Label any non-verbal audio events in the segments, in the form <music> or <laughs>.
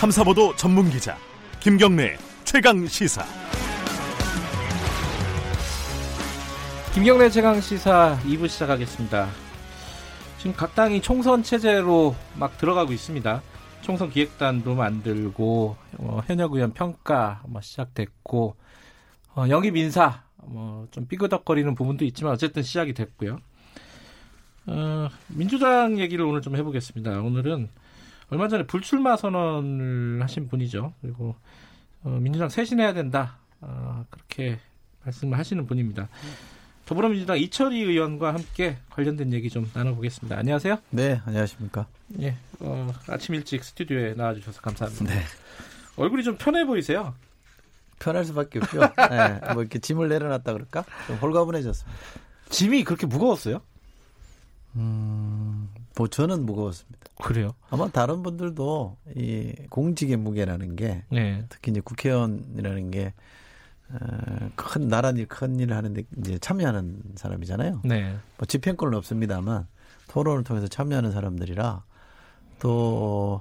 탐사보도 전문 기자 김경래 최강 시사. 김경래 최강 시사 2부 시작하겠습니다. 지금 각 당이 총선 체제로 막 들어가고 있습니다. 총선 기획단도 만들고 어, 현역 의원 평가 뭐 시작됐고 어, 영입 인사 뭐 좀 삐그덕거리는 부분도 있지만 어쨌든 시작이 됐고요. 어, 민주당 얘기를 오늘 좀 해보겠습니다. 오늘은 얼마 전에 불출마 선언을 하신 분이죠. 그리고 어, 민주당 쇄신해야 된다. 어, 그렇게 말씀을 하시는 분입니다. 더불어민주당 이철희 의원과 함께 관련된 얘기 좀 나눠보겠습니다. 안녕하세요. 네, 안녕하십니까. 예, 어, 아침 일찍 스튜디오에 나와주셔서 감사합니다. 네. 얼굴이 좀 편해 보이세요. 편할 수밖에 없죠. 네, 뭐 이렇게 짐을 내려놨다 그럴까? 좀 홀가분해졌습니다. 짐이 그렇게 무거웠어요? 음, 뭐 저는 무거웠습니다. 그래요? 아마 다른 분들도 이 공직의 무게라는 게 네. 특히 이제 국회의원이라는 게 어, 큰 일, 큰 일을 하는데 이제 참여하는 사람이잖아요. 네. 뭐 집행권은 없습니다만 토론을 통해서 참여하는 사람들이라 또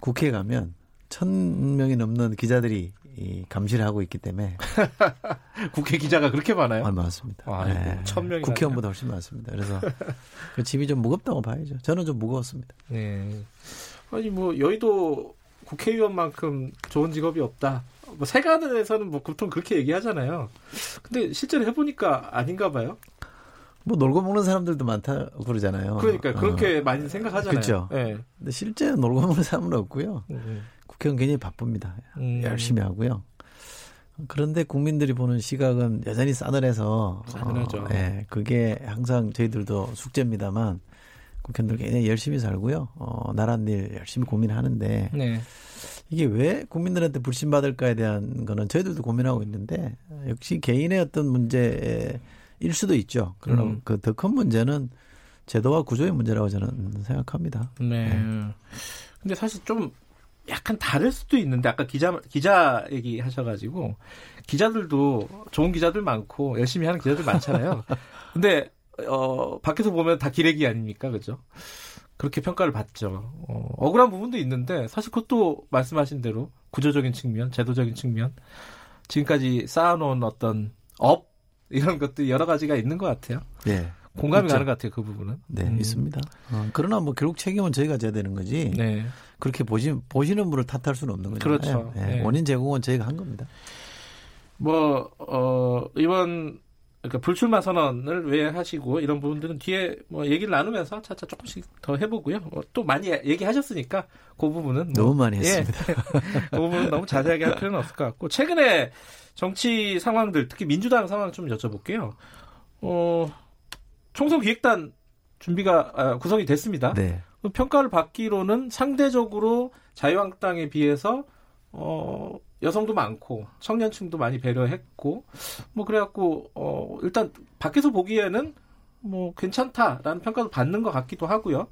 국회에 가면 천 명이 넘는 기자들이 이 감시를 하고 있기 때문에 <laughs> 국회 기자가 그렇게 많아요? 아, 많습니다. 아이고, 네. 천 명이 국회의원보다 훨씬 많습니다. 그래서 그 짐이 좀 무겁다고 봐야죠. 저는 좀 무거웠습니다. 네. 아니 뭐 여의도 국회의원만큼 좋은 직업이 없다. 뭐 세간에서는 뭐 보통 그렇게 얘기하잖아요. 근데 실제로 해보니까 아닌가 봐요. 뭐 놀고 먹는 사람들도 많다 그러잖아요. 그러니까 그렇게 어. 많이 생각하잖아요. 그렇죠. 네. 근데 실제 놀고 먹는 사람은 없고요. 음. 국회의원 굉장히 바쁩니다. 음. 열심히 하고요. 그런데 국민들이 보는 시각은 여전히 싸늘해서 싸늘하죠. 어, 예, 그게 항상 저희들도 숙제입니다만 국회의원들 굉장히 열심히 살고요. 어, 나라 일 열심히 고민하는데 네. 이게 왜 국민들한테 불신받을까에 대한 거는 저희들도 고민하고 있는데 역시 개인의 어떤 문제일 수도 있죠. 그러나 음. 그더 큰 문제는 제도와 구조의 문제라고 저는 생각합니다. 네. 네. 근데 사실 좀 약간 다를 수도 있는데 아까 기자 기자 얘기 하셔가지고 기자들도 좋은 기자들 많고 열심히 하는 기자들 많잖아요. <laughs> 근데 어 밖에서 보면 다 기레기 아닙니까, 그죠? 그렇게 평가를 받죠. 어, 억울한 부분도 있는데 사실 그것도 말씀하신 대로 구조적인 측면, 제도적인 측면, 지금까지 쌓아놓은 어떤 업 이런 것들 여러 가지가 있는 것 같아요. 네. 공감이 있죠. 가는 것 같아요, 그 부분은. 네, 음. 있습니다. 어, 그러나 뭐 결국 책임은 저희가 져야 되는 거지. 네. 그렇게 보시, 보시는 분을 탓할 수는 없는 거죠. 그렇죠. 네. 네. 원인 제공은 저희가 한 겁니다. 뭐, 어, 이번, 그러니까 불출마 선언을 왜 하시고 이런 부분들은 뒤에 뭐 얘기를 나누면서 차차 조금씩 더 해보고요. 어, 또 많이 얘기하셨으니까 그 부분은. 뭐, 너무 많이 했습니다. 예, <laughs> 그 부분은 너무 자세하게 할 필요는 없을 것 같고. 최근에 정치 상황들, 특히 민주당 상황 좀 여쭤볼게요. 어, 총선 기획단 준비가 아, 구성이 됐습니다. 네. 평가를 받기로는 상대적으로 자유한국당에 비해서 어 여성도 많고 청년층도 많이 배려했고 뭐 그래갖고 어 일단 밖에서 보기에는 뭐 괜찮다라는 평가도 받는 것 같기도 하고요.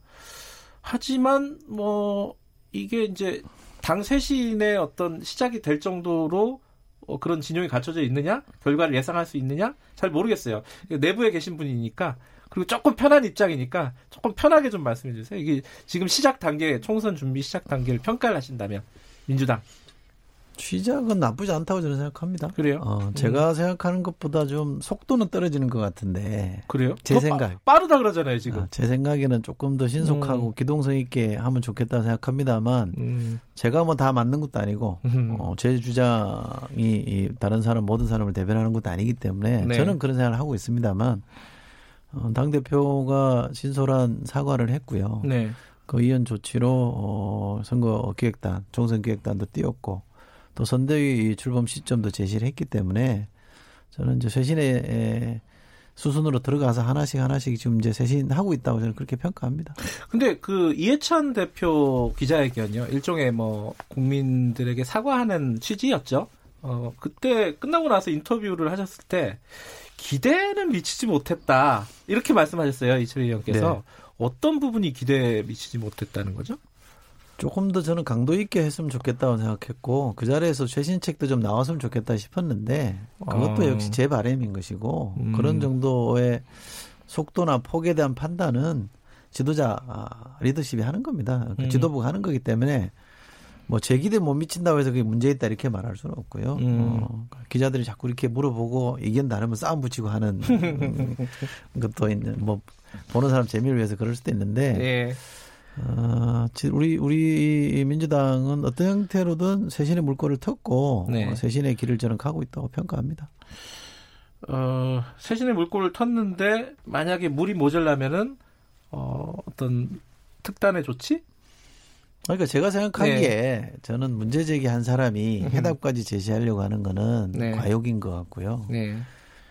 하지만 뭐 이게 이제 당 쇄신의 어떤 시작이 될 정도로 어, 그런 진영이 갖춰져 있느냐 결과를 예상할 수 있느냐 잘 모르겠어요. 내부에 계신 분이니까 그리고 조금 편한 입장이니까 조금 편하게 좀 말씀해 주세요. 이게 지금 시작 단계, 총선 준비 시작 단계를 평가를 하신다면 민주당. 시작은 나쁘지 않다고 저는 생각합니다. 그래요? 어, 제가 음. 생각하는 것보다 좀 속도는 떨어지는 것 같은데. 그래요? 제 생각. 빠, 르다 그러잖아요, 지금. 아, 제 생각에는 조금 더 신속하고 음. 기동성 있게 하면 좋겠다 생각합니다만, 음. 제가 뭐 다 맞는 것도 아니고, 음. 어, 제 주장이 이 다른 사람, 모든 사람을 대변하는 것도 아니기 때문에, 네. 저는 그런 생각을 하고 있습니다만, 어, 당 대표가 진솔한 사과를 했고요. 네. 그 이연 조치로 어, 선거 기획단, 총선 기획단도 띄웠고 또 선대위 출범 시점도 제시를 했기 때문에 저는 이제 쇄신의 수순으로 들어가서 하나씩 하나씩 지금 이제 쇄신하고 있다고 저는 그렇게 평가합니다. 근데 그 이해찬 대표 기자회견요 일종의 뭐 국민들에게 사과하는 취지였죠. 어 그때 끝나고 나서 인터뷰를 하셨을 때 기대는 미치지 못했다. 이렇게 말씀하셨어요. 이철희 의원께서. 네. 어떤 부분이 기대에 미치지 못했다는 거죠? 조금 더 저는 강도 있게 했으면 좋겠다고 생각했고 그 자리에서 최신 책도 좀 나왔으면 좋겠다 싶었는데 그것도 어. 역시 제 바람인 것이고 음. 그런 정도의 속도나 폭에 대한 판단은 지도자 아, 리더십이 하는 겁니다. 그 음. 지도부가 하는 거기 때문에 뭐 제기대 못 미친다고 해서 그게 문제 있다 이렇게 말할 수는 없고요. 음. 어, 기자들이 자꾸 이렇게 물어보고 의견 다르면 싸움 붙이고 하는 <laughs> 것도 있는 뭐 보는 사람 재미를 위해서 그럴 수도 있는데 예. 어, 우리 우리 민주당은 어떤 형태로든 새신의 물꼬를 텄고 네. 어, 새신의 길을 저는 가고 있다고 평가합니다. 어, 새신의 물꼬를 텄는데 만약에 물이 모자라면은 어, 어떤 특단의 조치? 그러니까 제가 생각하기에 네. 저는 문제 제기한 사람이 해답까지 제시하려고 하는 거는 네. 과욕인 것 같고요. 네.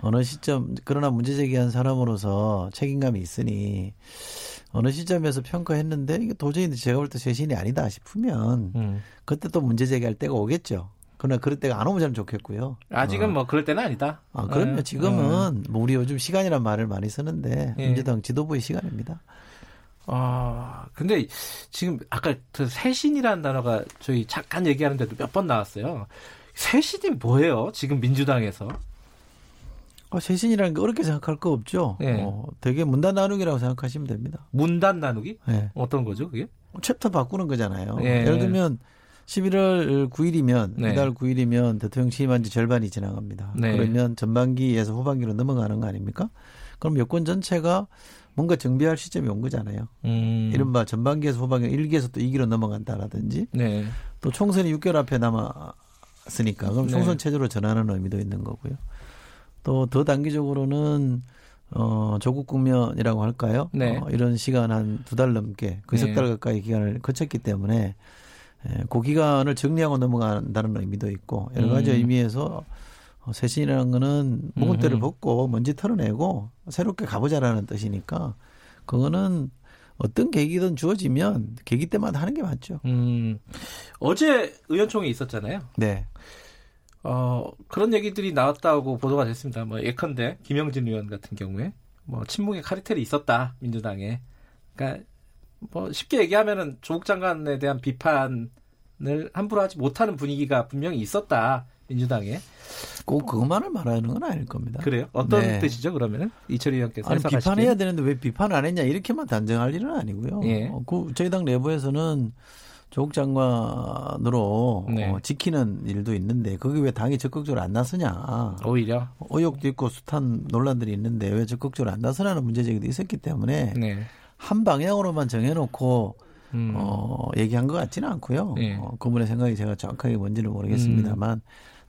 어느 시점 그러나 문제 제기한 사람으로서 책임감이 있으니 어느 시점에서 평가했는데 이게 도저히 제가 볼때 쇄신이 아니다 싶으면 음. 그때 또 문제 제기할 때가 오겠죠. 그러나 그럴 때가 안 오면 참 좋겠고요. 아직은 어. 뭐 그럴 때는 아니다. 아, 그럼요. 네. 지금은 뭐 우리 요즘 시간이란 말을 많이 쓰는데 네. 민주당 지도부의 시간입니다. 아, 근데 지금 아까 그 새신이라는 단어가 저희 잠깐 얘기하는데도 몇 번 나왔어요. 새신이 뭐예요? 지금 민주당에서? 어, 새신이라는 게 어렵게 생각할 거 없죠. 네. 어, 되게 문단 나누기라고 생각하시면 됩니다. 문단 나누기? 네. 어떤 거죠, 그게? 챕터 바꾸는 거잖아요. 네. 예를 들면 11월 9일이면 네. 이달 9일이면 대통령 취임한 지 절반이 지나갑니다. 네. 그러면 전반기에서 후반기로 넘어가는 거 아닙니까? 그럼 여권 전체가 뭔가 정비할 시점이 온 거잖아요. 음. 이른바 전반기에서 후반기 1기에서 또 2기로 넘어간다라든지 네. 또 총선이 6개월 앞에 남았으니까 그럼 네. 총선 체제로 전환하는 의미도 있는 거고요. 또 더 단기적으로는 어, 조국 국면이라고 할까요? 네. 어, 이런 시간 한 두 달 넘게 그 석달 네. 가까이 기간을 거쳤기 때문에 예, 그 기간을 정리하고 넘어간다는 의미도 있고 여러 가지 음. 의미에서 어, 쇄신이라는 거는 묵은 때를 벗고 먼지 털어내고 새롭게 가보자라는 뜻이니까 그거는 어떤 계기든 주어지면 계기 때마다 하는 게 맞죠. 음. 어제 의원총회 있었잖아요. 네. 어, 그런 얘기들이 나왔다고 보도가 됐습니다. 뭐 예컨대 김영진 의원 같은 경우에 뭐 친목의 카리텔이 있었다 민주당에. 그러니까 뭐 쉽게 얘기하면은 조국 장관에 대한 비판을 함부로 하지 못하는 분위기가 분명히 있었다. 민주당에. 꼭 그것만을 말하는 건 아닐 겁니다. 그래요? 어떤 네. 뜻이죠, 그러면은? 이철희 의원께서. 아니, 비판해야 되는데 왜 비판을 안 했냐, 이렇게만 단정할 일은 아니고요. 예. 어, 그 저희 당 내부에서는 조국 장관으로 네. 어, 지키는 일도 있는데 그게 왜 당이 적극적으로 안 나서냐. 오히려 의혹도 있고 숱한 논란들이 있는데 왜 적극적으로 안 나서냐는 문제 제기도 있었기 때문에 네. 한 방향으로만 정해놓고 음. 어, 얘기한 것 같지는 않고요. 네. 어, 그분의 생각이 제가 정확하게 뭔지는 모르겠습니다만 음.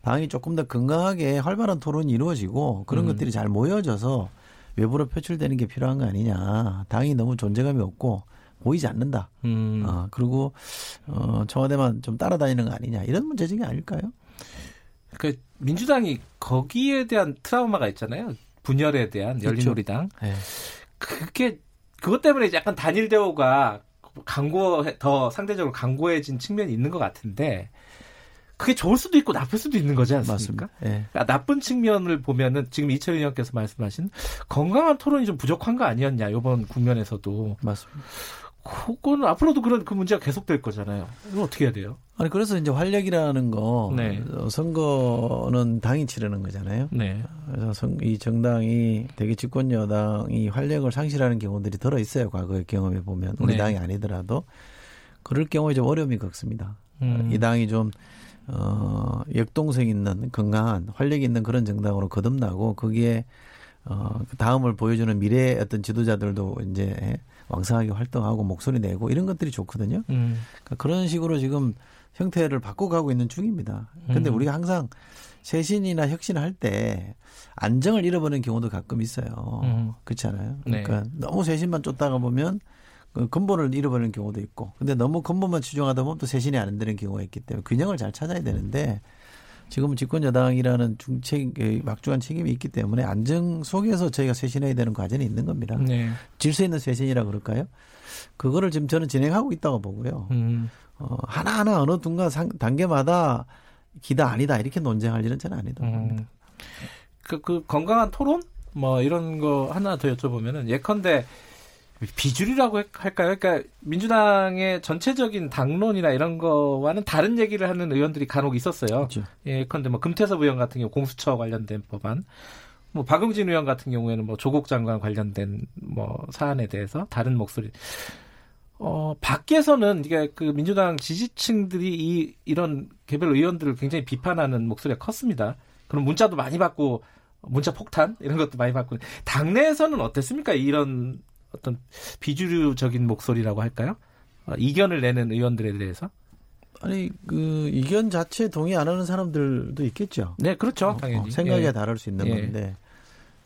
당이 조금 더 건강하게 활발한 토론이 이루어지고 그런 음. 것들이 잘 모여져서 외부로 표출되는 게 필요한 거 아니냐. 당이 너무 존재감이 없고 보이지 않는다. 음. 어, 그리고 어, 청와대만 좀 따라다니는 거 아니냐. 이런 문제적이 아닐까요? 그 민주당이 거기에 대한 트라우마가 있잖아요. 분열에 대한 그렇죠. 열린우리당. 네. 그게 그것 때문에 약간 단일 대우가 강고 더 상대적으로 강고해진 측면이 있는 것 같은데 그게 좋을 수도 있고 나쁠 수도 있는 거지 않습니까? 네. 그러니까 나쁜 측면을 보면은 지금 이철희 의원께서 말씀하신 건강한 토론이 좀 부족한 거 아니었냐 이번 국면에서도 맞습니다. 그거는 앞으로도 그런 그 문제가 계속될 거잖아요. 이거 어떻게 해야 돼요? 아니 그래서 이제 활력이라는 거 네. 선거는 당이 치르는 거잖아요. 네. 그래서 선, 이 정당이 대기 집권 여당이 활력을 상실하는 경우들이 들어 있어요. 과거의 경험에 보면 우리 네. 당이 아니더라도 그럴 경우에 좀 어려움이 겪습니다. 음. 이 당이 좀 어, 역동성 있는 건강한 활력 있는 그런 정당으로 거듭나고 거기에 어, 그 다음을 보여주는 미래의 어떤 지도자들도 이제 왕성하게 활동하고 목소리 내고 이런 것들이 좋거든요. 음. 그러니까 그런 식으로 지금 형태를 바꿔가고 있는 중입니다. 근데 음. 우리가 항상 쇄신이나 혁신을 할때 안정을 잃어버리는 경우도 가끔 있어요. 음. 그렇지 않아요? 그러니까 네. 너무 쇄신만 쫓다가 보면 그 근본을 잃어버리는 경우도 있고, 근데 너무 근본만 추종하다 보면 또 쇄신이 안 되는 경우가 있기 때문에 균형을 잘 찾아야 되는데 지금은 집권 여당이라는 중책 그 막중한 책임이 있기 때문에 안정 속에서 저희가 쇄신해야 되는 과정이 있는 겁니다. 네. 질서 있는 쇄신이라 그럴까요? 그거를 지금 저는 진행하고 있다고 보고요. 음. 어, 하나하나 어느 순간 상, 단계마다 기다 아니다 이렇게 논쟁할 일은 저는 아니다. 음. 그, 그 건강한 토론 뭐 이런 거 하나 더 여쭤보면은 예컨대 비주류라고 할까요? 그러니까 민주당의 전체적인 당론이나 이런 거와는 다른 얘기를 하는 의원들이 간혹 있었어요. 그렇죠. 예, 컨대 뭐 금태섭 의원 같은 경우 공수처 관련된 법안, 뭐 박용진 의원 같은 경우에는 뭐 조국 장관 관련된 뭐 사안에 대해서 다른 목소리. 어, 밖에서는 이게 그 민주당 지지층들이 이 이런 개별 의원들을 굉장히 비판하는 목소리가 컸습니다. 그럼 문자도 많이 받고 문자 폭탄 이런 것도 많이 받고 당내에서는 어땠습니까? 이런 어떤 비주류적인 목소리라고 할까요? 어, 이견을 내는 의원들에 대해서? 아니 그 이견 자체 동의 안 하는 사람들도 있겠죠. 네, 그렇죠. 어, 당연히 어, 생각이 예. 다를 수 있는 예. 건데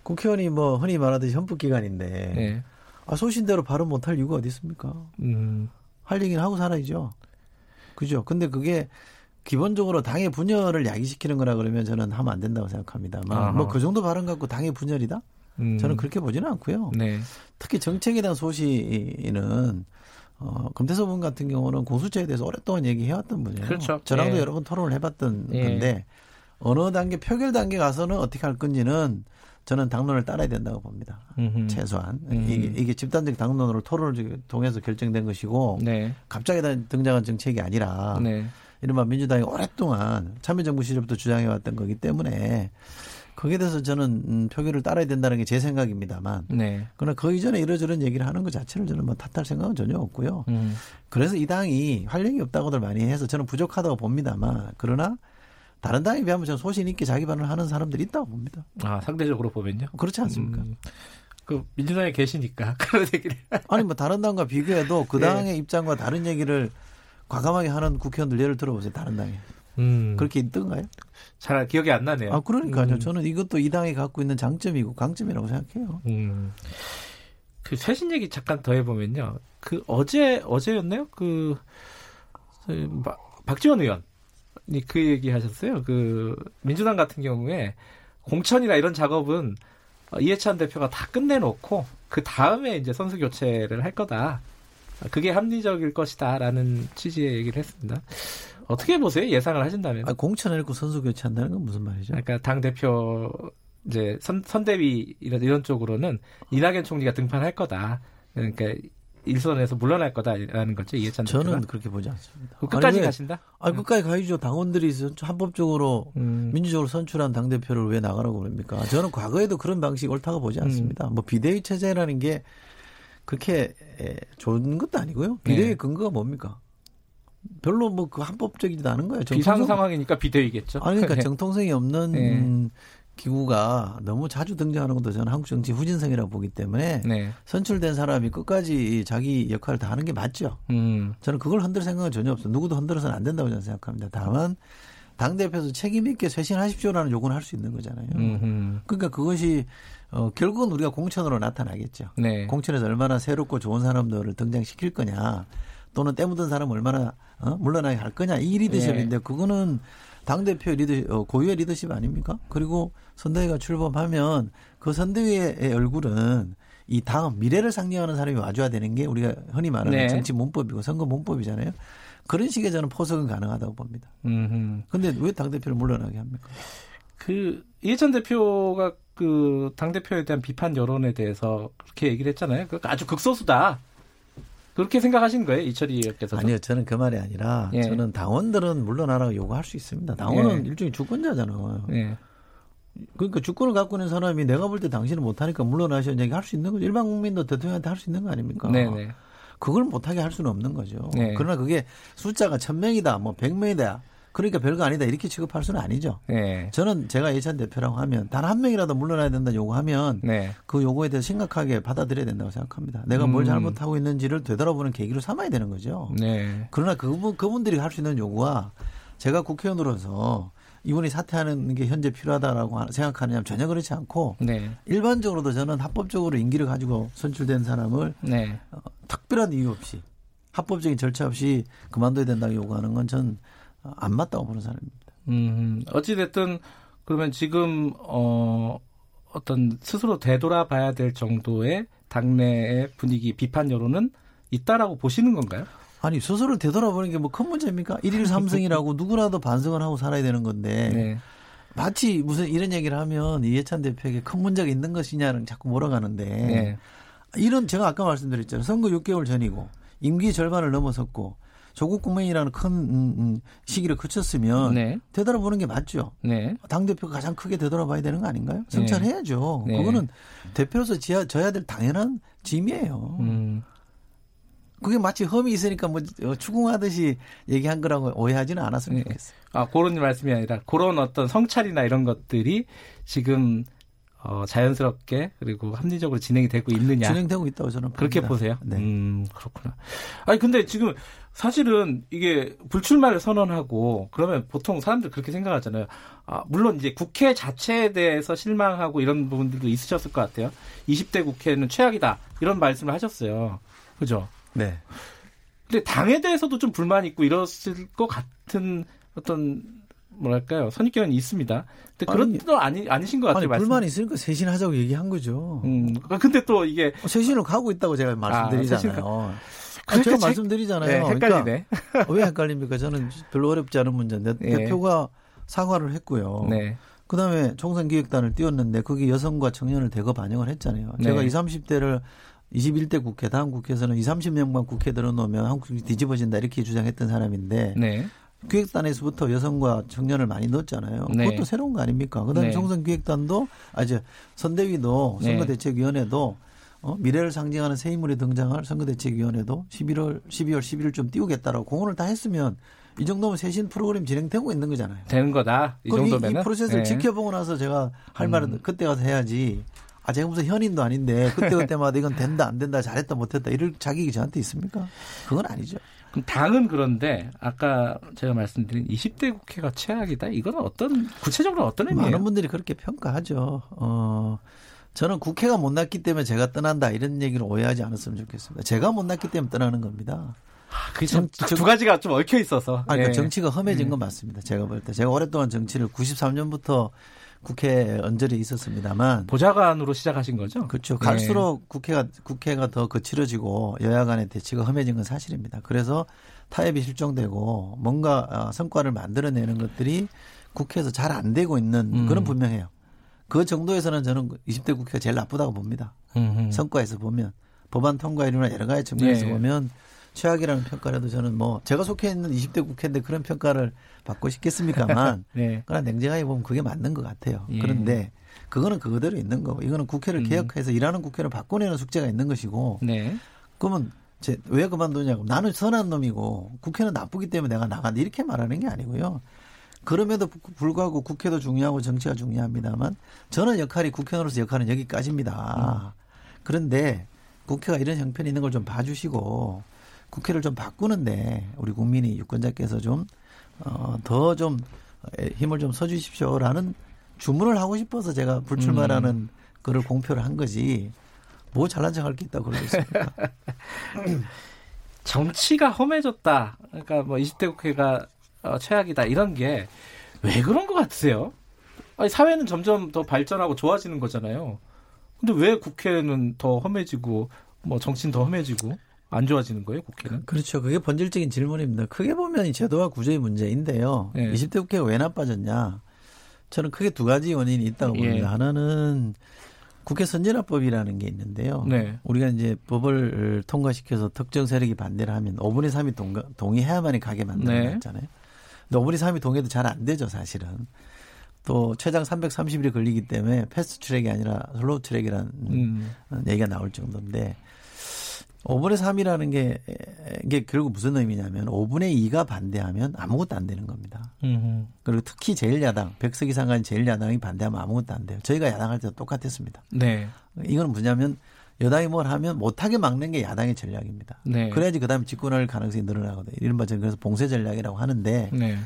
국회의원이 뭐 흔히 말하듯이 헌법기관인데 예. 아, 소신대로 발언 못할 이유가 어디 있습니까? 음, 할 얘기는 하고 살아야죠. 그죠? 근데 그게 기본적으로 당의 분열을 야기시키는 거라 그러면 저는 하면 안 된다고. 생각합니다만 뭐 그 정도 발언 갖고 당의 분열이다? 음, 저는 그렇게 보지는 않고요. 네. 특히 정책에 대한 소시는 어, 금태섭 의원 같은 경우는 공수처에 대해서 오랫동안 얘기해왔던 분이에요. 그렇죠. 저랑도 예. 여러 번 토론을 해봤던 예. 건데 어느 단계 표결 단계 가서는 어떻게 할 건지는 저는 당론을 따라야 된다고 봅니다. 음흠. 최소한 음. 이게, 이게 집단적 당론으로 토론을 통해서 결정된 것이고 네. 갑자기 다 등장한 정책이 아니라 네. 이른바 민주당이 오랫동안 참여정부 시절부터 주장해왔던 거기 때문에 거기에 대해서 저는 음, 표결을 따라야 된다는 게 제 생각입니다만 네. 그러나 그 이전에 이러저런 얘기를 하는 것 자체를 저는 뭐 탓할 생각은 전혀 없고요. 음. 그래서 이 당이 활력이 없다고들 많이 해서 저는 부족하다고 봅니다만 그러나 다른 당에 비하면 저는 소신 있게 자기 발언을 하는 사람들이 있다고 봅니다. 아, 상대적으로 보면요. 그렇지 않습니까? 음, 그 민주당에 계시니까 <laughs> 그런 얘기를. 아니 뭐 다른 당과 비교해도 그 예. 당의 입장과 다른 얘기를 과감하게 하는 국회의원들 예를 들어보세요. 다른 당에. 음. 그렇게 있던가요? 잘 기억이 안 나네요. 아, 그러니까요. 음. 저는 이것도 이 당이 갖고 있는 장점이고 강점이라고 생각해요. 음. 그 최신 얘기 잠깐 더 해보면요. 그 어제 어제였나요? 그, 그 마- 박지원 의원이 그 얘기 하셨어요. 그 민주당 같은 경우에 공천이나 이런 작업은 어, 이해찬 대표가 다 끝내놓고 그 다음에 이제 선수 교체를 할 거다. 그게 합리적일 것이다라는 취지의 얘기를 했습니다. 어떻게 보세요? 예상을 하신다면? 아, 공천해놓고 선수 교체한다는 건 무슨 말이죠? 그러니까 당 대표 이제 선, 선대위 이런 이런 쪽으로는 이낙연 총리가 등판할 거다. 그러니까 일선에서 물러날 거다라는 거죠 이해찬 대표가. 저는 그렇게 보지 않습니다. 그 끝까지 아니, 왜- 가신다? 아, 끝까지 가야죠. 당원들이 선- 합법적으로 음, 민주적으로 선출한 당 대표를 왜 나가라고 그럽니까? 저는 과거에도 그런 방식이 옳다고 보지 않습니다. 음. 뭐 비대위 체제라는 게 그렇게 에, 좋은 것도 아니고요. 비대위 네. 근거가 뭡니까? 별로 뭐 그 합법적이지도 않은 거예요. 비상 정통성- 상황이니까 비대위겠죠. 아니 그러니까 <laughs> 정통성이 없는 네. 음, 기구가 너무 자주 등장하는 것도 저는 한국 정치 후진성이라고 보기 때문에 네. 선출된 사람이 끝까지 자기 역할을 다 하는 게 맞죠. 음, 저는 그걸 흔들 생각은 전혀 없어요. 누구도 흔들어서는 안 된다고 저는 생각합니다. 다만 당 대표에서 책임 있게 쇄신하십시오라는 요구는 할 수 있는 거잖아요. 음, 그러니까 그것이 어, 결국은 우리가 공천으로 나타나겠죠. 네. 공천에서 얼마나 새롭고 좋은 사람들을 등장시킬 거냐 또는 때묻은 사람 얼마나 어? 물러나게 할 거냐 이 리더십인데 네. 그거는 당 대표 리더 어, 고유의 리더십 아닙니까? 그리고 선대위가 출범하면 그 선대위의 얼굴은 이 다음 미래를 상징하는 사람이 와줘야 되는 게 우리가 흔히 말하는 네. 정치 문법이고 선거 문법이잖아요. 그런 식의 저는 포석은 가능하다고 봅니다. 음, 근데 왜 당 대표를 물러나게 합니까? 그 이해찬 대표가 그 당 대표에 대한 비판 여론에 대해서 그렇게 얘기를 했잖아요. 그 아주 극소수다. 그렇게 생각하신 거예요, 이철희 의원께서도? 아니요, 저는 그 말이 아니라 예. 저는 당원들은 물러나라고 요구할 수 있습니다. 당원은 예. 일종의 주권자잖아요. 네. 그러니까 주권을 갖고 있는 사람이 내가 볼 때 당신은 못하니까 물러나셔 얘기 할 수 있는 거죠. 일반 국민도 대통령한테 할 수 있는 거 아닙니까? 네네. 그걸 못하게 할 수는 없는 거죠. 네. 그러나 그게 숫자가 천 명이다, 뭐 백 명이다. 그러니까 별거 아니다 이렇게 취급할 수는 아니죠. 네. 저는 제가 예찬 대표라고 하면 단 한 명이라도 물러나야 된다 요구하면 네. 그 요구에 대해서 심각하게 받아들여야 된다고 생각합니다. 내가 뭘 음. 잘못하고 있는지를 되돌아보는 계기로 삼아야 되는 거죠. 네. 그러나 그분, 그분들이 할 수 있는 요구가 제가 국회의원으로서 이분이 사퇴하는 게 현재 필요하다라고 하- 생각하느냐 전혀 그렇지 않고 네. 일반적으로도 저는 합법적으로 임기를 가지고 선출된 사람을 네. 어, 특별한 이유 없이 합법적인 절차 없이 그만둬야 된다고 요구하는 건 전 안 맞다고 보는 사람입니다. 음, 어찌됐든, 그러면 지금, 어, 어떤 스스로 되돌아봐야 될 정도의 당내의 분위기, 비판 여론은 있다라고 보시는 건가요? 아니 스스로 되돌아보는 게 뭐 큰 문제입니까? 일일 삼성이라고 누구라도 반성을 하고 살아야 되는 건데 네. 마치 무슨 이런 얘기를 하면 이해찬 대표에게 큰 문제가 있는 것이냐는 자꾸 몰아가는데 네. 이런 제가 아까 말씀드렸잖아요. 선거 6개월 전이고 임기 절반을 넘어섰고 조국 국면이라는 큰 음, 음, 시기를 거쳤으면 네. 되돌아보는 게 맞죠. 네. 당 대표가 가장 크게 되돌아봐야 되는 거 아닌가요? 성찰해야죠. 네. 그거는 대표로서 지야, 져야 될 당연한 짐이에요. 음. 그게 마치 험이 있으니까 뭐 어, 추궁하듯이 얘기한 거라고 오해하지는 않았으면 네. 좋겠어요. 아 그런 말씀이 아니라 그런 어떤 성찰이나 이런 것들이 지금 어, 자연스럽게 그리고 합리적으로 진행이 되고 있느냐. 진행되고 있다고 저는 봅니다. 그렇게 보세요. 네. 음, 그렇구나. 아니 근데 지금 사실은 이게 불출마를 선언하고 그러면 보통 사람들 그렇게 생각하잖아요. 아, 물론 이제 국회 자체에 대해서 실망하고 이런 부분들도 있으셨을 것 같아요. 20대 국회는 최악이다. 이런 말씀을 하셨어요. 그죠? 네. 근데 당에 대해서도 좀 불만이 있고 이랬을 것 같은 어떤 뭐랄까요 선입견이 있습니다. 근데 그런 뜻은 아니 아니신 것 같아요. 아니, 불만이 있으니까 쇄신하자고 얘기한 거죠. 음, 근데 또 이게 쇄신을 가고 있다고 제가 아, 말씀드리잖아요. 아, 그러니까 제가 제, 말씀드리잖아요. 네, 헷갈리네. 그러니까 <laughs> 왜 헷갈립니까? 저는 별로 어렵지 않은 문제인데 네. 대표가 사과를 했고요. 네. 그다음에 총선기획단을 띄웠는데 거기 여성과 청년을 대거 반영을 했잖아요. 제가 20, 30대를 21대 국회 다음 국회에서는 2, 30명만 국회 들어놓으면 한국이 뒤집어진다 이렇게 주장했던 사람인데 네. 기획단에서부터 여성과 청년을 많이 넣었잖아요. 네. 그것도 새로운 거 아닙니까? 그다음에 네. 총선기획단도 아주 선대위도 네. 선거대책위원회도 어? 미래를 상징하는 새 인물이 등장할 선거대책위원회도 11월 12월 11일쯤 띄우겠다라고 공언을 다 했으면 이 정도면 쇄신 프로그램 진행되고 있는 거잖아요. 되는 거다. 이 정도면 이, 이 프로세스를 네. 지켜보고 나서 제가 할 말은 음. 그때 가서 해야지. 아 제가 무슨 현인도 아닌데 그때 그때마다 이건 된다 안 된다 잘했다 못했다 이럴 자격이 저한테 있습니까? 그건 아니죠. 그럼 당은 그런데 아까 제가 말씀드린 20대 국회가 최악이다. 이거는 어떤 구체적으로 어떤 의미예요? 많은 분들이 그렇게 평가하죠. 어. 저는 국회가 못났기 때문에 제가 떠난다 이런 얘기를 오해하지 않았으면 좋겠습니다. 제가 못났기 때문에 떠나는 겁니다. 아, 그좀 두 가지가 좀 얽혀 있어서. 아니, 그러니까 네. 정치가 험해진 네. 건 맞습니다. 제가 볼 때. 제가 오랫동안 정치를 93년부터 국회 언저리에 있었습니다만 보좌관으로 시작하신 거죠? 그렇죠. 네. 갈수록 네. 국회가 국회가 더 거칠어지고 여야 간의 대치가 험해진 건 사실입니다. 그래서 타협이 실종되고 뭔가 어, 성과를 만들어내는 것들이 국회에서 잘 안 되고 있는 음. 그런 분명해요. 그 정도에서는 저는 20대 국회가 제일 나쁘다고 봅니다. 음흠. 성과에서 보면 법안 통과율이나 여러 가지 측면에서 네. 보면 최악이라는 평가라도 저는 뭐 제가 속해 있는 20대 국회인데 그런 평가를 받고 싶겠습니까만 <laughs> 네. 그러나 냉정하게 보면 그게 맞는 것 같아요. 예. 그런데 그거는 그대로 있는 거고 이거는 국회를 음. 개혁해서 일하는 국회를 바꿔내는 숙제가 있는 것이고 네. 그러면 제, 왜 그만두냐고 나는 선한 놈이고 국회는 나쁘기 때문에 내가 나간다 이렇게 말하는 게 아니고요. 그럼에도 불구하고 국회도 중요하고 정치가 중요합니다만 저는 역할이 국회의원으로서 역할은 여기까지입니다. 음. 그런데 국회가 이런 형편이 있는 걸 좀 봐주시고 국회를 좀 바꾸는데 우리 국민이 유권자께서 좀 어, 더좀 힘을 좀 써주십시오라는 주문을 하고 싶어서 제가 불출마라는 음. 거를 공표를 한 거지 뭐 잘난 척할 게 있다고 그러겠습니까? <laughs> 정치가 험해졌다. 그러니까 뭐 20대 국회가 어, 최악이다 이런 게 왜 그런 것 같으세요? 아니, 사회는 점점 더 발전하고 좋아지는 거잖아요. 근데 왜 국회는 더 험해지고 뭐 정치는 더 험해지고 안 좋아지는 거예요, 국회는? 그렇죠. 그게 본질적인 질문입니다. 크게 보면 이 제도와 구조의 문제인데요. 네. 20대 국회가 왜 나빠졌냐? 저는 크게 두 가지 원인이 있다고 예. 봅니다. 하나는 국회 선진화법이라는 게 있는데요. 네. 우리가 이제 법을 통과시켜서 특정 세력이 반대를 하면 5분의 3이 동가, 동의해야만이 가게 만들어놨잖아요. 네. 5분의 3이 동의도 잘 안 되죠, 사실은. 또 최장 330일이 걸리기 때문에 fast track이 아니라 slow track이라는 음. 얘기가 나올 정도인데 5분의 3이라는 게 이게 결국 무슨 의미냐면 5분의 2가 반대하면 아무것도 안 되는 겁니다. 음흠. 그리고 특히 제1야당, 백석 이상 간 제1야당이 반대하면 아무것도 안 돼요. 저희가 야당할 때도 똑같았습니다. 네. 이건 뭐냐면 여당이 뭘 하면 못하게 막는 게 야당의 전략입니다. 네. 그래야지 그 다음에 집권할 가능성이 늘어나거든요. 이른바 저는 그래서 봉쇄 전략이라고 하는데 네.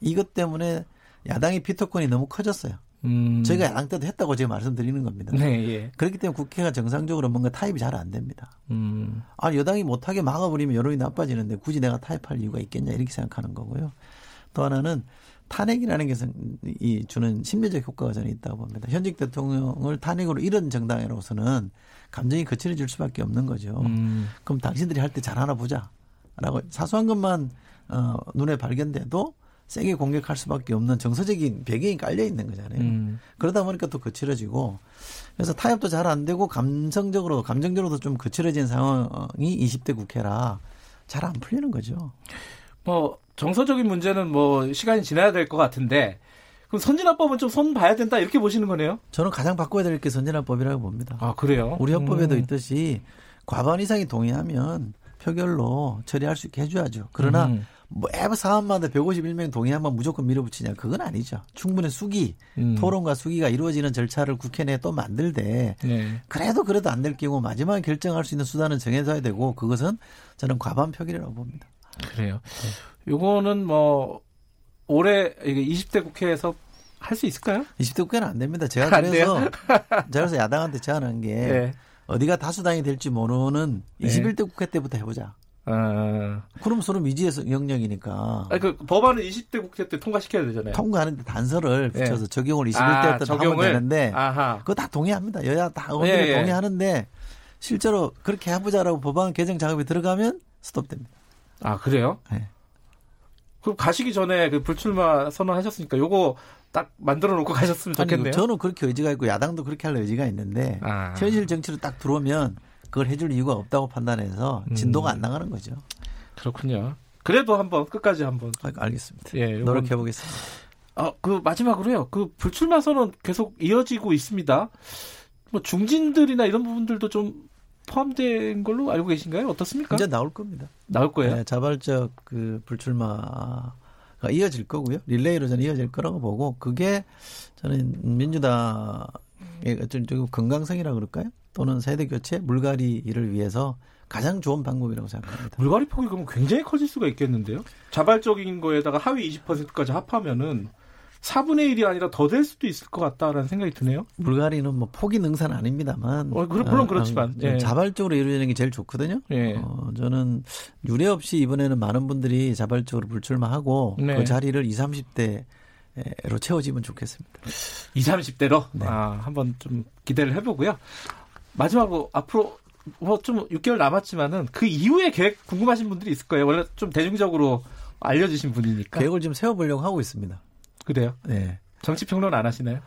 이것 때문에 야당의 피터권이 너무 커졌어요. 음. 저희가 야당 때도 했다고 지금 말씀드리는 겁니다. 네, 예. 그렇기 때문에 국회가 정상적으로 뭔가 타입이 잘 안 됩니다. 음. 아, 여당이 못하게 막아버리면 여론이 나빠지는데 굳이 내가 타입할 이유가 있겠냐 이렇게 생각하는 거고요. 또 하나는 탄핵이라는 게 이 주는 심리적 효과가 저는 있다고 봅니다. 현직 대통령을 탄핵으로 이런 정당으로서는 감정이 거칠어질 수밖에 없는 거죠. 음. 그럼 당신들이 할 때 잘하나 보자. 라고 사소한 것만 어, 눈에 발견돼도 세게 공격할 수밖에 없는 정서적인 배경이 깔려 있는 거잖아요. 음. 그러다 보니까 또 거칠어지고 그래서 타협도 잘 안 되고 감성적으로 감정적으로도 좀 거칠어진 상황이 20대 국회라 잘 안 풀리는 거죠. 뭐 정서적인 문제는 뭐 시간이 지나야 될 것 같은데 그럼 선진화법은 좀 손 봐야 된다 이렇게 보시는 거네요? 저는 가장 바꿔야 될 게 선진화법이라고 봅니다. 아 그래요? 우리 헌법에도 음. 있듯이 과반 이상이 동의하면 표결로 처리할 수 있게 해줘야죠. 그러나 음. 뭐 매번 사안마다 151명 동의하면 무조건 밀어붙이냐 그건 아니죠. 충분히 수기 음. 토론과 수기가 이루어지는 절차를 국회 내에 또 만들되 네. 그래도 그래도 안 될 경우 마지막에 결정할 수 있는 수단은 정해져야 되고 그것은 저는 과반 표결이라고 봅니다. 그래요. 네. 요거는 뭐 올해 20대 국회에서 할 수 있을까요? 20대 국회는 안 됩니다. 제가 그래서 <laughs> 제가 그래서 야당한테 제안한 게 네. 어디가 다수당이 될지 모르는 21대 국회 때부터 해보자. 아. 그럼 서로 미지에서 영역이니까. 아니, 그 법안은 20대 국회 때 통과시켜야 되잖아요. 통과하는데 단서를 네. 붙여서 네. 적용을 21대 아, 때 적용을? 하면 되는데 아하. 그거 다 동의합니다. 여야 다 의원들이 예, 예. 동의하는데 실제로 그렇게 해보자라고 법안 개정 작업이 들어가면 스톱됩니다. 아 그래요? 네. 그럼 가시기 전에 그 불출마 선언하셨으니까 요거 딱 만들어 놓고 가셨으면 좋겠네요. 아니, 저는 그렇게 의지가 있고 야당도 그렇게 할 의지가 있는데 아. 현실 정치로 딱 들어오면 그걸 해줄 이유가 없다고 판단해서 진도가 음. 안 나가는 거죠. 그렇군요. 그래도 한번 끝까지 한번. 아, 알겠습니다. 예, 노력해 보겠습니다. 어, 그 마지막으로요. 그 불출마 선언 계속 이어지고 있습니다. 뭐 중진들이나 이런 부분들도 좀 포함된 걸로 알고 계신가요? 어떻습니까? 이제 나올 겁니다. 나올 거예요. 네, 자발적 그 불출마가 이어질 거고요. 릴레이로 저는 이어질 거라고 보고 그게 저는 민주당의 어떤 건강성이라 그럴까요? 또는 세대 교체, 물갈이를 위해서 가장 좋은 방법이라고 생각합니다. 물갈이 폭이 그럼 굉장히 커질 수가 있겠는데요? 자발적인 거에다가 하위 20%까지 합하면은 4분의 1이 아니라 더 될 수도 있을 것 같다라는 생각이 드네요. 물갈이는 뭐 포기 능사는 아닙니다만. 어, 물론 어, 그렇지만. 어, 예. 자발적으로 이루어지는 게 제일 좋거든요. 예. 어, 저는 유례 없이 이번에는 많은 분들이 자발적으로 불출마하고 네. 그 자리를 20, 30대 로 채워지면 좋겠습니다. 20, 30대로? 네. 아, 한번 좀 기대를 해보고요. 마지막으로 앞으로 뭐 좀 6개월 남았지만은 그 이후에 계획 궁금하신 분들이 있을 거예요. 원래 좀 대중적으로 알려주신 분이니까. 계획을 좀 세워보려고 하고 있습니다. 그래요? 네. 정치 평론 안 하시나요?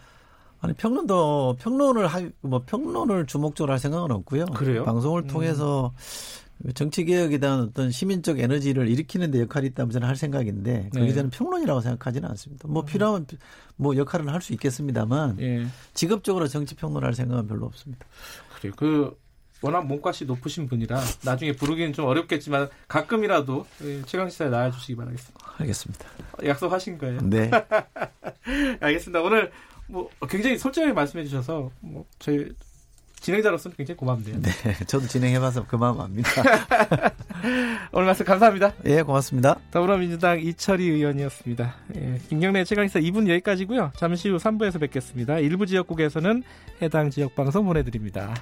아니 평론도 평론을 하뭐 평론을 주목적으로 할 생각은 없고요. 그래요? 방송을 음. 통해서 정치 개혁에 대한 어떤 시민적 에너지를 일으키는 데 역할이 있다면 저는 할 생각인데 그게 네. 저는 평론이라고 생각하지는 않습니다. 뭐 음. 필요하면 뭐 역할은 할 수 있겠습니다만 예. 직업적으로 정치 평론할 생각은 별로 없습니다. 그래요. 그 워낙 몸값이 높으신 분이라 나중에 부르기는 좀 어렵겠지만 가끔이라도 최강 시사에 나와주시기 바라겠습니다. 알겠습니다. 약속하신 거예요? 네. <laughs> 알겠습니다. 오늘 뭐 굉장히 솔직하게 말씀해 주셔서 뭐 저희 진행자로서는 굉장히 고맙네요. 네, 저도 진행해봐서 그 마음 압니다. <laughs> 오늘 말씀 감사합니다. 예, 고맙습니다. 더불어민주당 이철희 의원이었습니다. 예, 김경래 최강시사 2분 여기까지고요. 잠시 후 3부에서 뵙겠습니다. 일부 지역국에서는 해당 지역 방송 보내드립니다.